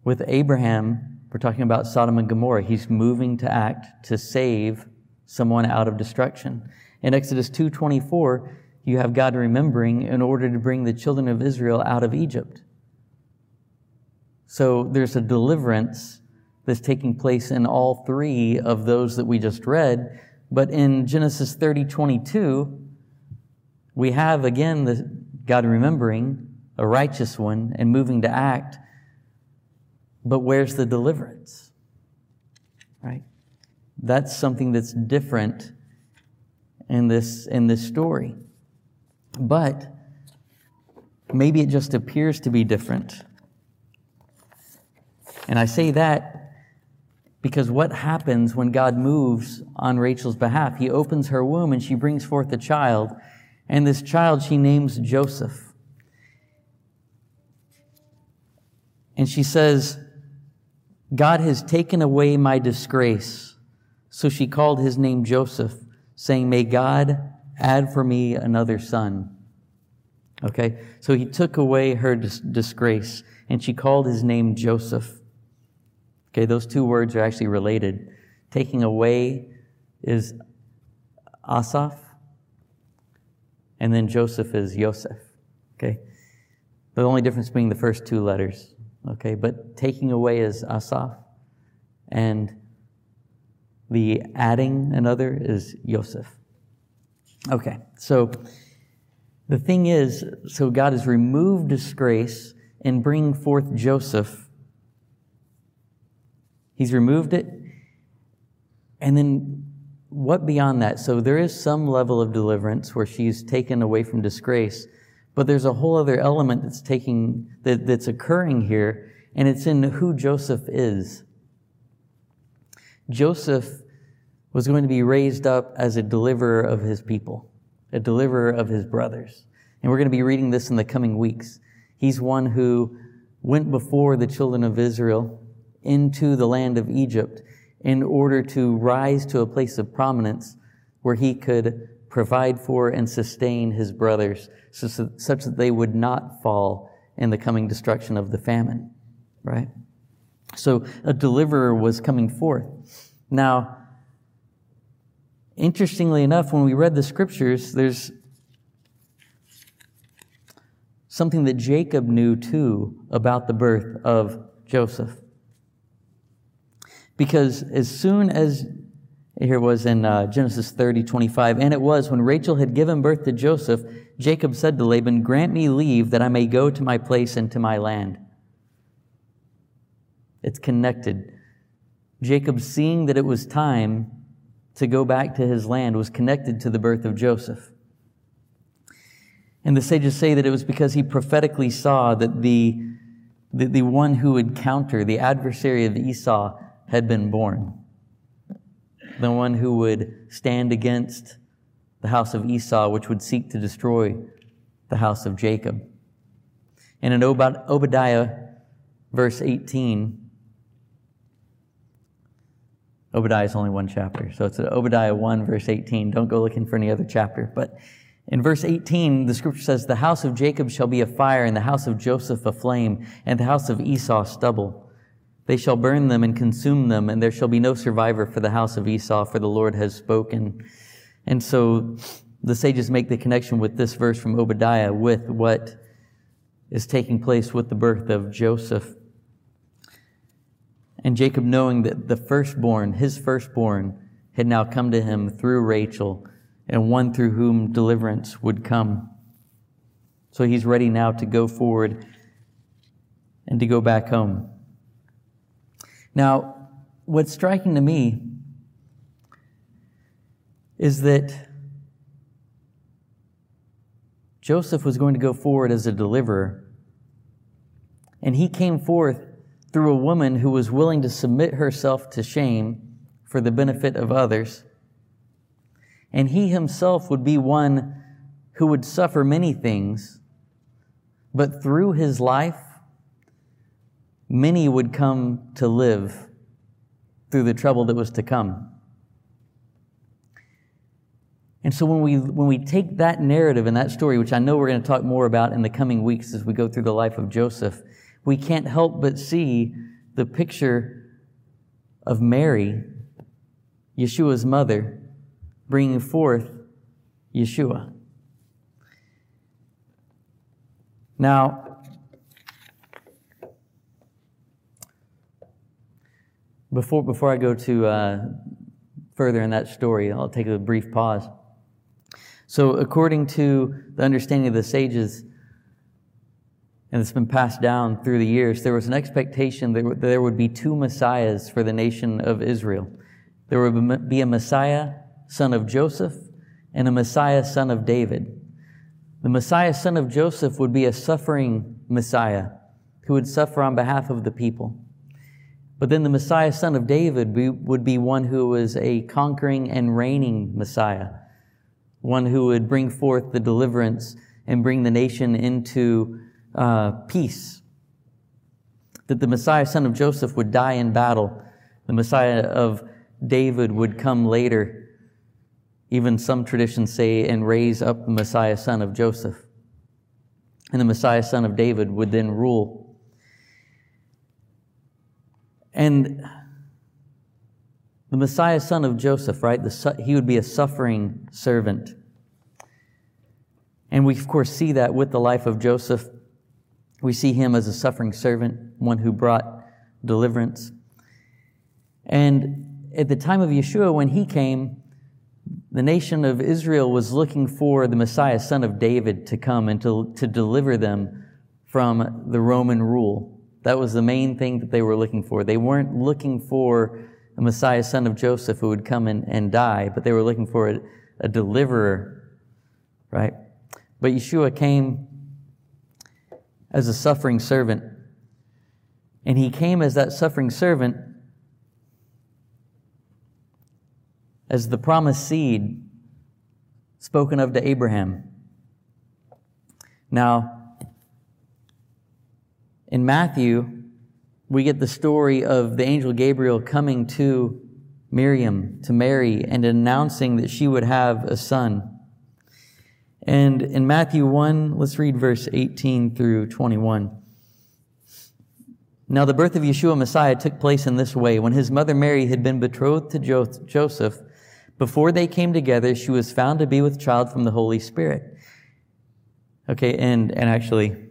With Abraham, we're talking about Sodom and Gomorrah. He's moving to act to save someone out of destruction. In Exodus 2:24, you have God remembering in order to bring the children of Israel out of Egypt. So there's a deliverance that's taking place in all three of those that we just read. But in Genesis 30, 22, we have again the God remembering a righteous one and moving to act but where's the deliverance? Right? That's something that's different in this, in this story. But maybe it just appears to be different. And I say that Because what happens when God moves on Rachel's behalf? He opens her womb and she brings forth a child, and this child she names Joseph. And she says, God has taken away my disgrace. So she called his name Joseph, saying, May God add for me another son. Okay, so he took away her dis- disgrace, and she called his name Joseph. Okay, those two words are actually related. Taking away is Asaph, and then Joseph is Yosef. Okay, the only difference being the first two letters. Okay, but taking away is Asaf, and the adding another is Yosef. Okay, so the thing is, so God has removed disgrace and bring forth Joseph. He's removed it. And then what beyond that? So there is some level of deliverance where she's taken away from disgrace, but there's a whole other element that's taking, that, that's occurring here, and it's in who Joseph is. Joseph was going to be raised up as a deliverer of his people, a deliverer of his brothers. And we're going to be reading this in the coming weeks. He's one who went before the children of Israel into the land of Egypt in order to rise to a place of prominence where he could provide for and sustain his brothers such that they would not fall in the coming destruction of the famine, right? So a deliverer was coming forth. Now, interestingly enough, when we read the scriptures, there's something that Jacob knew too about the birth of Joseph. Because as soon as, here was in uh, Genesis 30, 25, and it was when Rachel had given birth to Joseph, Jacob said to Laban, Grant me leave that I may go to my place and to my land. It's connected. Jacob, seeing that it was time to go back to his land, was connected to the birth of Joseph. And the sages say that it was because he prophetically saw that the, the, the one who would counter, the adversary of Esau, had been born. The one who would stand against the house of Esau, which would seek to destroy the house of Jacob. And in Obadiah, verse 18, Obadiah is only one chapter. So it's Obadiah 1, verse 18. Don't go looking for any other chapter. But in verse 18, the scripture says, The house of Jacob shall be a fire, and the house of Joseph a flame, and the house of Esau stubble. They shall burn them and consume them, and there shall be no survivor for the house of Esau, for the Lord has spoken. And so the sages make the connection with this verse from Obadiah with what is taking place with the birth of Joseph. And Jacob, knowing that the firstborn, his firstborn, had now come to him through Rachel, and one through whom deliverance would come. So he's ready now to go forward and to go back home. Now, what's striking to me is that Joseph was going to go forward as a deliverer, and he came forth through a woman who was willing to submit herself to shame for the benefit of others. And he himself would be one who would suffer many things, but through his life, many would come to live through the trouble that was to come. And so when we, when we take that narrative and that story, which I know we're going to talk more about in the coming weeks as we go through the life of Joseph, we can't help but see the picture of Mary, Yeshua's mother, bringing forth Yeshua. Now, before, before I go to uh, further in that story, I'll take a brief pause. So, according to the understanding of the sages, and it's been passed down through the years, there was an expectation that there would be two messiahs for the nation of Israel. There would be a messiah son of Joseph, and a Messiah, son of David. The Messiah, son of Joseph, would be a suffering Messiah who would suffer on behalf of the people. But then the Messiah, son of David, would be one who was a conquering and reigning Messiah, one who would bring forth the deliverance and bring the nation into uh, peace. That the Messiah, son of Joseph, would die in battle. The Messiah of David would come later. Even some traditions say, and raise up the Messiah, son of Joseph. And the Messiah, son of David, would then rule. And the Messiah, son of Joseph, right? The, he would be a suffering servant. And we, of course, see that with the life of Joseph. We see him as a suffering servant, one who brought deliverance. And at the time of Yeshua, when he came, the nation of Israel was looking for the Messiah, son of David, to come and to, to deliver them from the Roman rule. That was the main thing that they were looking for. They weren't looking for a Messiah, son of Joseph, who would come and, and die, but they were looking for a, a deliverer, right? But Yeshua came as a suffering servant. And he came as that suffering servant as the promised seed spoken of to Abraham. Now, in Matthew, we get the story of the angel Gabriel coming to Miriam, to Mary, and announcing that she would have a son. And in Matthew 1, let's read verse 18 through 21. Now, the birth of Yeshua Messiah took place in this way. When his mother Mary had been betrothed to Joseph, before they came together, she was found to be with child from the Holy Spirit. Okay, and, and actually,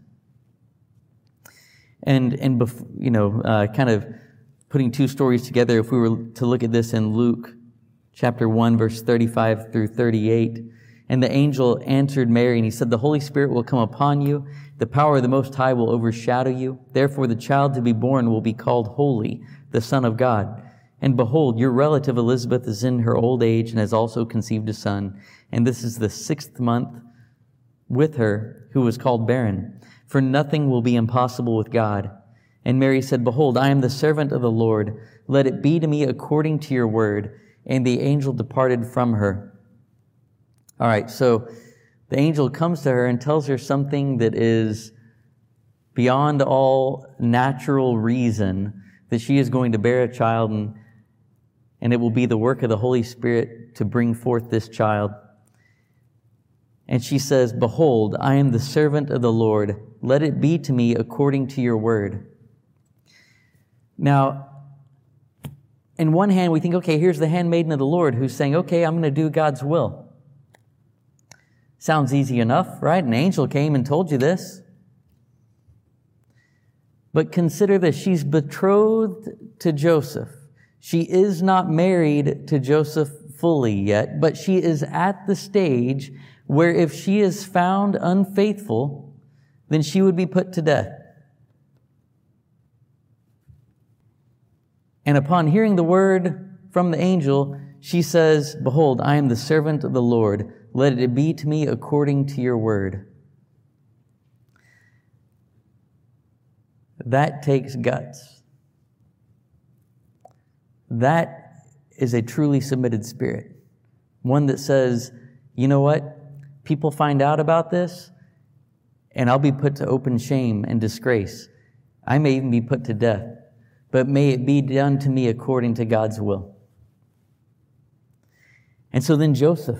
And, and bef- you know, uh, kind of putting two stories together, if we were to look at this in Luke chapter 1, verse 35 through 38, and the angel answered Mary, and he said, The Holy Spirit will come upon you, the power of the Most High will overshadow you. Therefore, the child to be born will be called Holy, the Son of God. And behold, your relative Elizabeth is in her old age and has also conceived a son. And this is the sixth month with her who was called barren. For nothing will be impossible with God. And Mary said, Behold, I am the servant of the Lord. Let it be to me according to your word. And the angel departed from her. All right, so the angel comes to her and tells her something that is beyond all natural reason that she is going to bear a child and and it will be the work of the Holy Spirit to bring forth this child. And she says, Behold, I am the servant of the Lord. Let it be to me according to your word. Now, in one hand, we think, okay, here's the handmaiden of the Lord who's saying, okay, I'm going to do God's will. Sounds easy enough, right? An angel came and told you this. But consider this she's betrothed to Joseph. She is not married to Joseph fully yet, but she is at the stage where if she is found unfaithful, then she would be put to death. And upon hearing the word from the angel, she says, Behold, I am the servant of the Lord. Let it be to me according to your word. That takes guts. That is a truly submitted spirit. One that says, you know what? People find out about this, and I'll be put to open shame and disgrace. I may even be put to death, but may it be done to me according to God's will. And so then Joseph,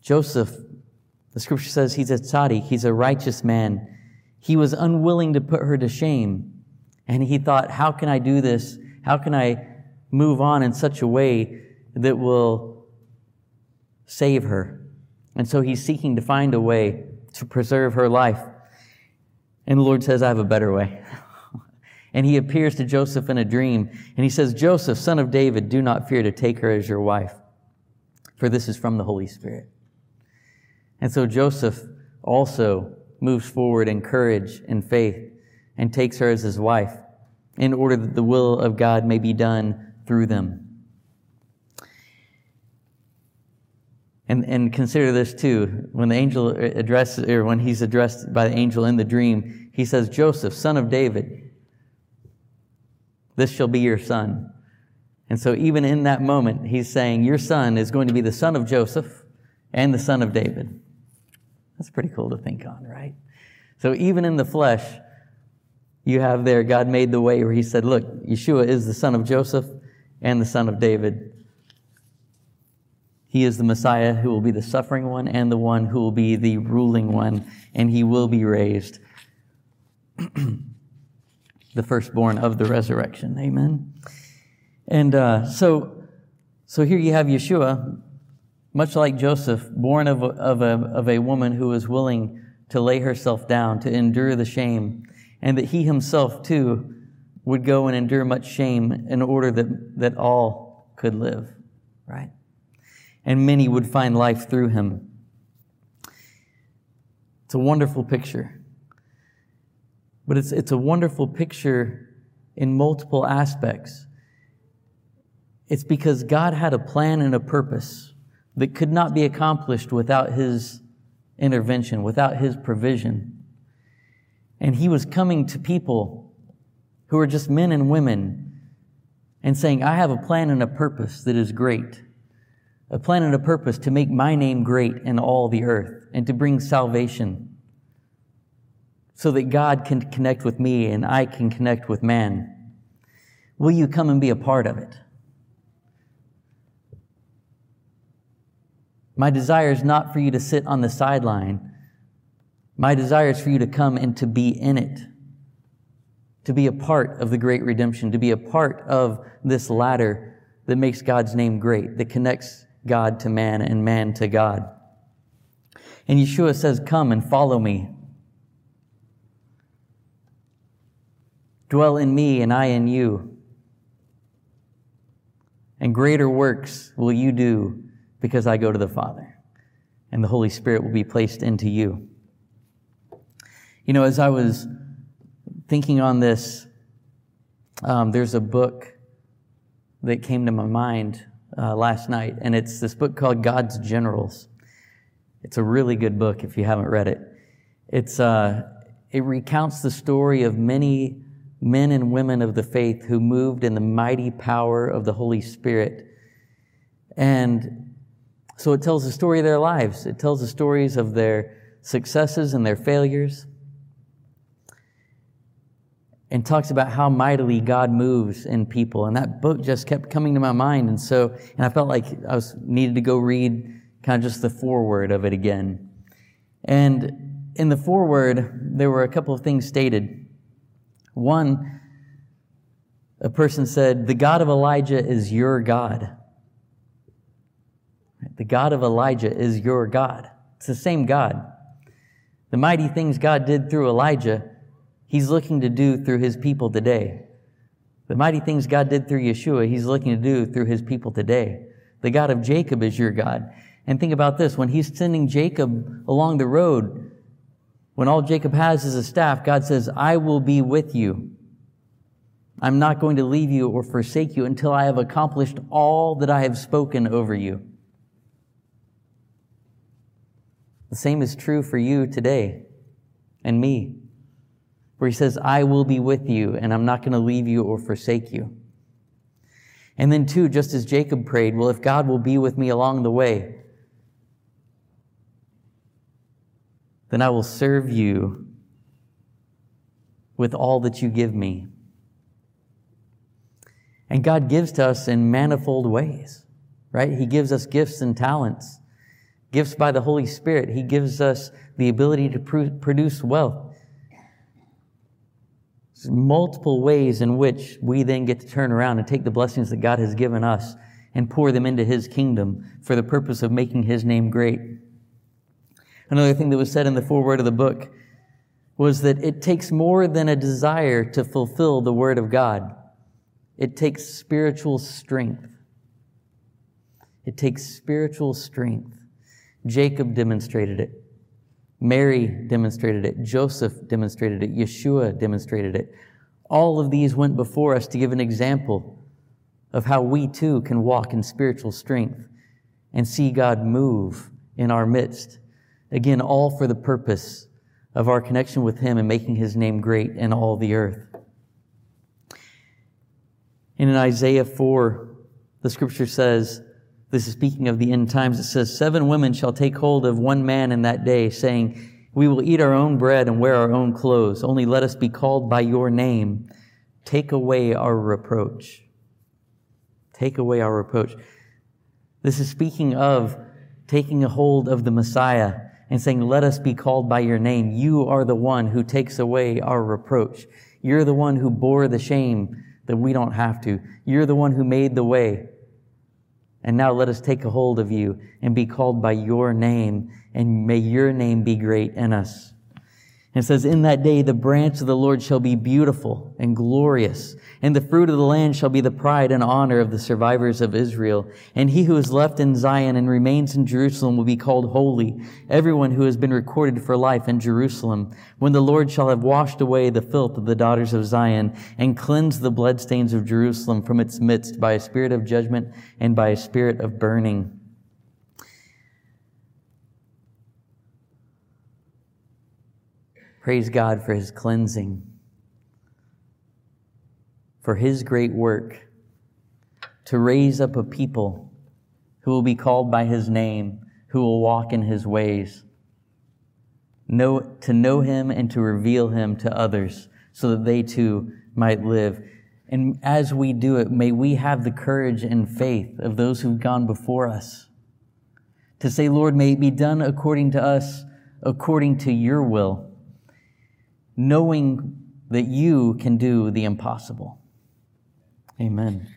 Joseph, the scripture says he's a tzaddik, he's a righteous man. He was unwilling to put her to shame. And he thought, how can I do this how can I move on in such a way that will save her? And so he's seeking to find a way to preserve her life. And the Lord says, I have a better way. And he appears to Joseph in a dream, and he says, Joseph, son of David, do not fear to take her as your wife, for this is from the Holy Spirit. And so Joseph also moves forward in courage and faith and takes her as his wife in order that the will of God may be done through them. And, and consider this too. When the angel addresses, or when he's addressed by the angel in the dream, he says, Joseph, son of David, this shall be your son. And so even in that moment, he's saying, your son is going to be the son of Joseph and the son of David. That's pretty cool to think on, right? So even in the flesh, you have there, God made the way where he said, look, Yeshua is the son of Joseph and the son of David. He is the Messiah who will be the suffering one and the one who will be the ruling one, and he will be raised. the firstborn of the resurrection. Amen. And uh, so, so here you have Yeshua, much like Joseph, born of a, of, a, of a woman who was willing to lay herself down, to endure the shame, and that he himself too would go and endure much shame in order that, that all could live, right? And many would find life through him. It's a wonderful picture. But it's, it's a wonderful picture in multiple aspects. It's because God had a plan and a purpose that could not be accomplished without His intervention, without His provision. And He was coming to people who are just men and women and saying, I have a plan and a purpose that is great. A plan and a purpose to make my name great in all the earth and to bring salvation so that God can connect with me and I can connect with man. Will you come and be a part of it? My desire is not for you to sit on the sideline. My desire is for you to come and to be in it, to be a part of the great redemption, to be a part of this ladder that makes God's name great, that connects God to man and man to God. And Yeshua says, Come and follow me. Dwell in me and I in you. And greater works will you do because I go to the Father. And the Holy Spirit will be placed into you. You know, as I was thinking on this, um, there's a book that came to my mind uh, last night, and it's this book called God's Generals. It's a really good book if you haven't read it. It's, uh, it recounts the story of many men and women of the faith who moved in the mighty power of the Holy Spirit. And so it tells the story of their lives. It tells the stories of their successes and their failures. And talks about how mightily God moves in people. And that book just kept coming to my mind. And so, and I felt like I was needed to go read kind of just the foreword of it again. And in the foreword, there were a couple of things stated. One, a person said, The God of Elijah is your God. The God of Elijah is your God. It's the same God. The mighty things God did through Elijah, He's looking to do through His people today. The mighty things God did through Yeshua, He's looking to do through His people today. The God of Jacob is your God. And think about this when He's sending Jacob along the road, when all Jacob has is a staff, God says, I will be with you. I'm not going to leave you or forsake you until I have accomplished all that I have spoken over you. The same is true for you today and me, where he says, I will be with you and I'm not going to leave you or forsake you. And then, too, just as Jacob prayed, well, if God will be with me along the way, then I will serve you with all that you give me. And God gives to us in manifold ways, right? He gives us gifts and talents, gifts by the Holy Spirit. He gives us the ability to pr- produce wealth. There's multiple ways in which we then get to turn around and take the blessings that God has given us and pour them into His kingdom for the purpose of making His name great. Another thing that was said in the foreword of the book was that it takes more than a desire to fulfill the Word of God. It takes spiritual strength. It takes spiritual strength. Jacob demonstrated it. Mary demonstrated it. Joseph demonstrated it. Yeshua demonstrated it. All of these went before us to give an example of how we too can walk in spiritual strength and see God move in our midst. Again, all for the purpose of our connection with Him and making His name great in all the earth. And in Isaiah 4, the scripture says, this is speaking of the end times, it says, Seven women shall take hold of one man in that day, saying, We will eat our own bread and wear our own clothes. Only let us be called by your name. Take away our reproach. Take away our reproach. This is speaking of taking a hold of the Messiah and saying, Let us be called by your name. You are the one who takes away our reproach. You're the one who bore the shame that we don't have to. You're the one who made the way. And now let us take a hold of you and be called by your name, and may your name be great in us. And it says, In that day the branch of the Lord shall be beautiful and glorious, and the fruit of the land shall be the pride and honor of the survivors of Israel. And he who is left in Zion and remains in Jerusalem will be called holy, everyone who has been recorded for life in Jerusalem. When the Lord shall have washed away the filth of the daughters of Zion, and cleansed the bloodstains of Jerusalem from its midst by a spirit of judgment and by a spirit of burning. Praise God for his cleansing, for his great work to raise up a people who will be called by his name, who will walk in his ways. Know, to know him and to reveal him to others so that they too might live. And as we do it, may we have the courage and faith of those who've gone before us to say, Lord, may it be done according to us, according to your will knowing that you can do the impossible. Amen.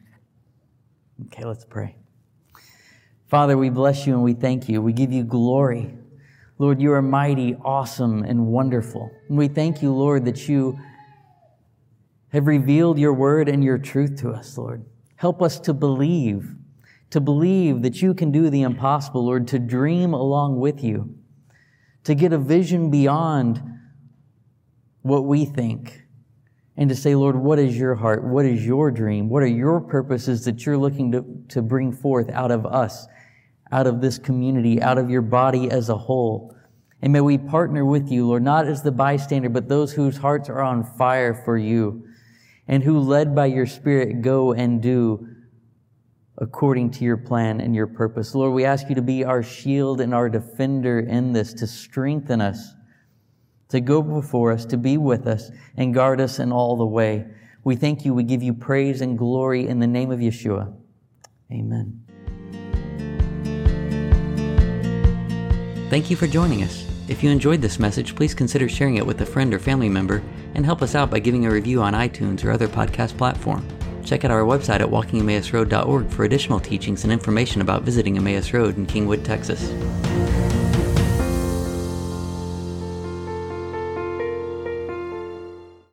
Okay, let's pray. Father, we bless you and we thank you. We give you glory. Lord, you are mighty, awesome, and wonderful. And we thank you, Lord, that you have revealed your word and your truth to us, Lord. Help us to believe, to believe that you can do the impossible, Lord, to dream along with you, to get a vision beyond what we think and to say, Lord, what is your heart? What is your dream? What are your purposes that you're looking to, to bring forth out of us, out of this community, out of your body as a whole? And may we partner with you, Lord, not as the bystander, but those whose hearts are on fire for you and who, led by your Spirit, go and do according to your plan and your purpose. Lord, we ask you to be our shield and our defender in this, to strengthen us to go before us, to be with us, and guard us in all the way. We thank you. We give you praise and glory in the name of Yeshua. Amen. Thank you for joining us. If you enjoyed this message, please consider sharing it with a friend or family member and help us out by giving a review on iTunes or other podcast platform. Check out our website at walkingemmausroad.org for additional teachings and information about visiting Emmaus Road in Kingwood, Texas.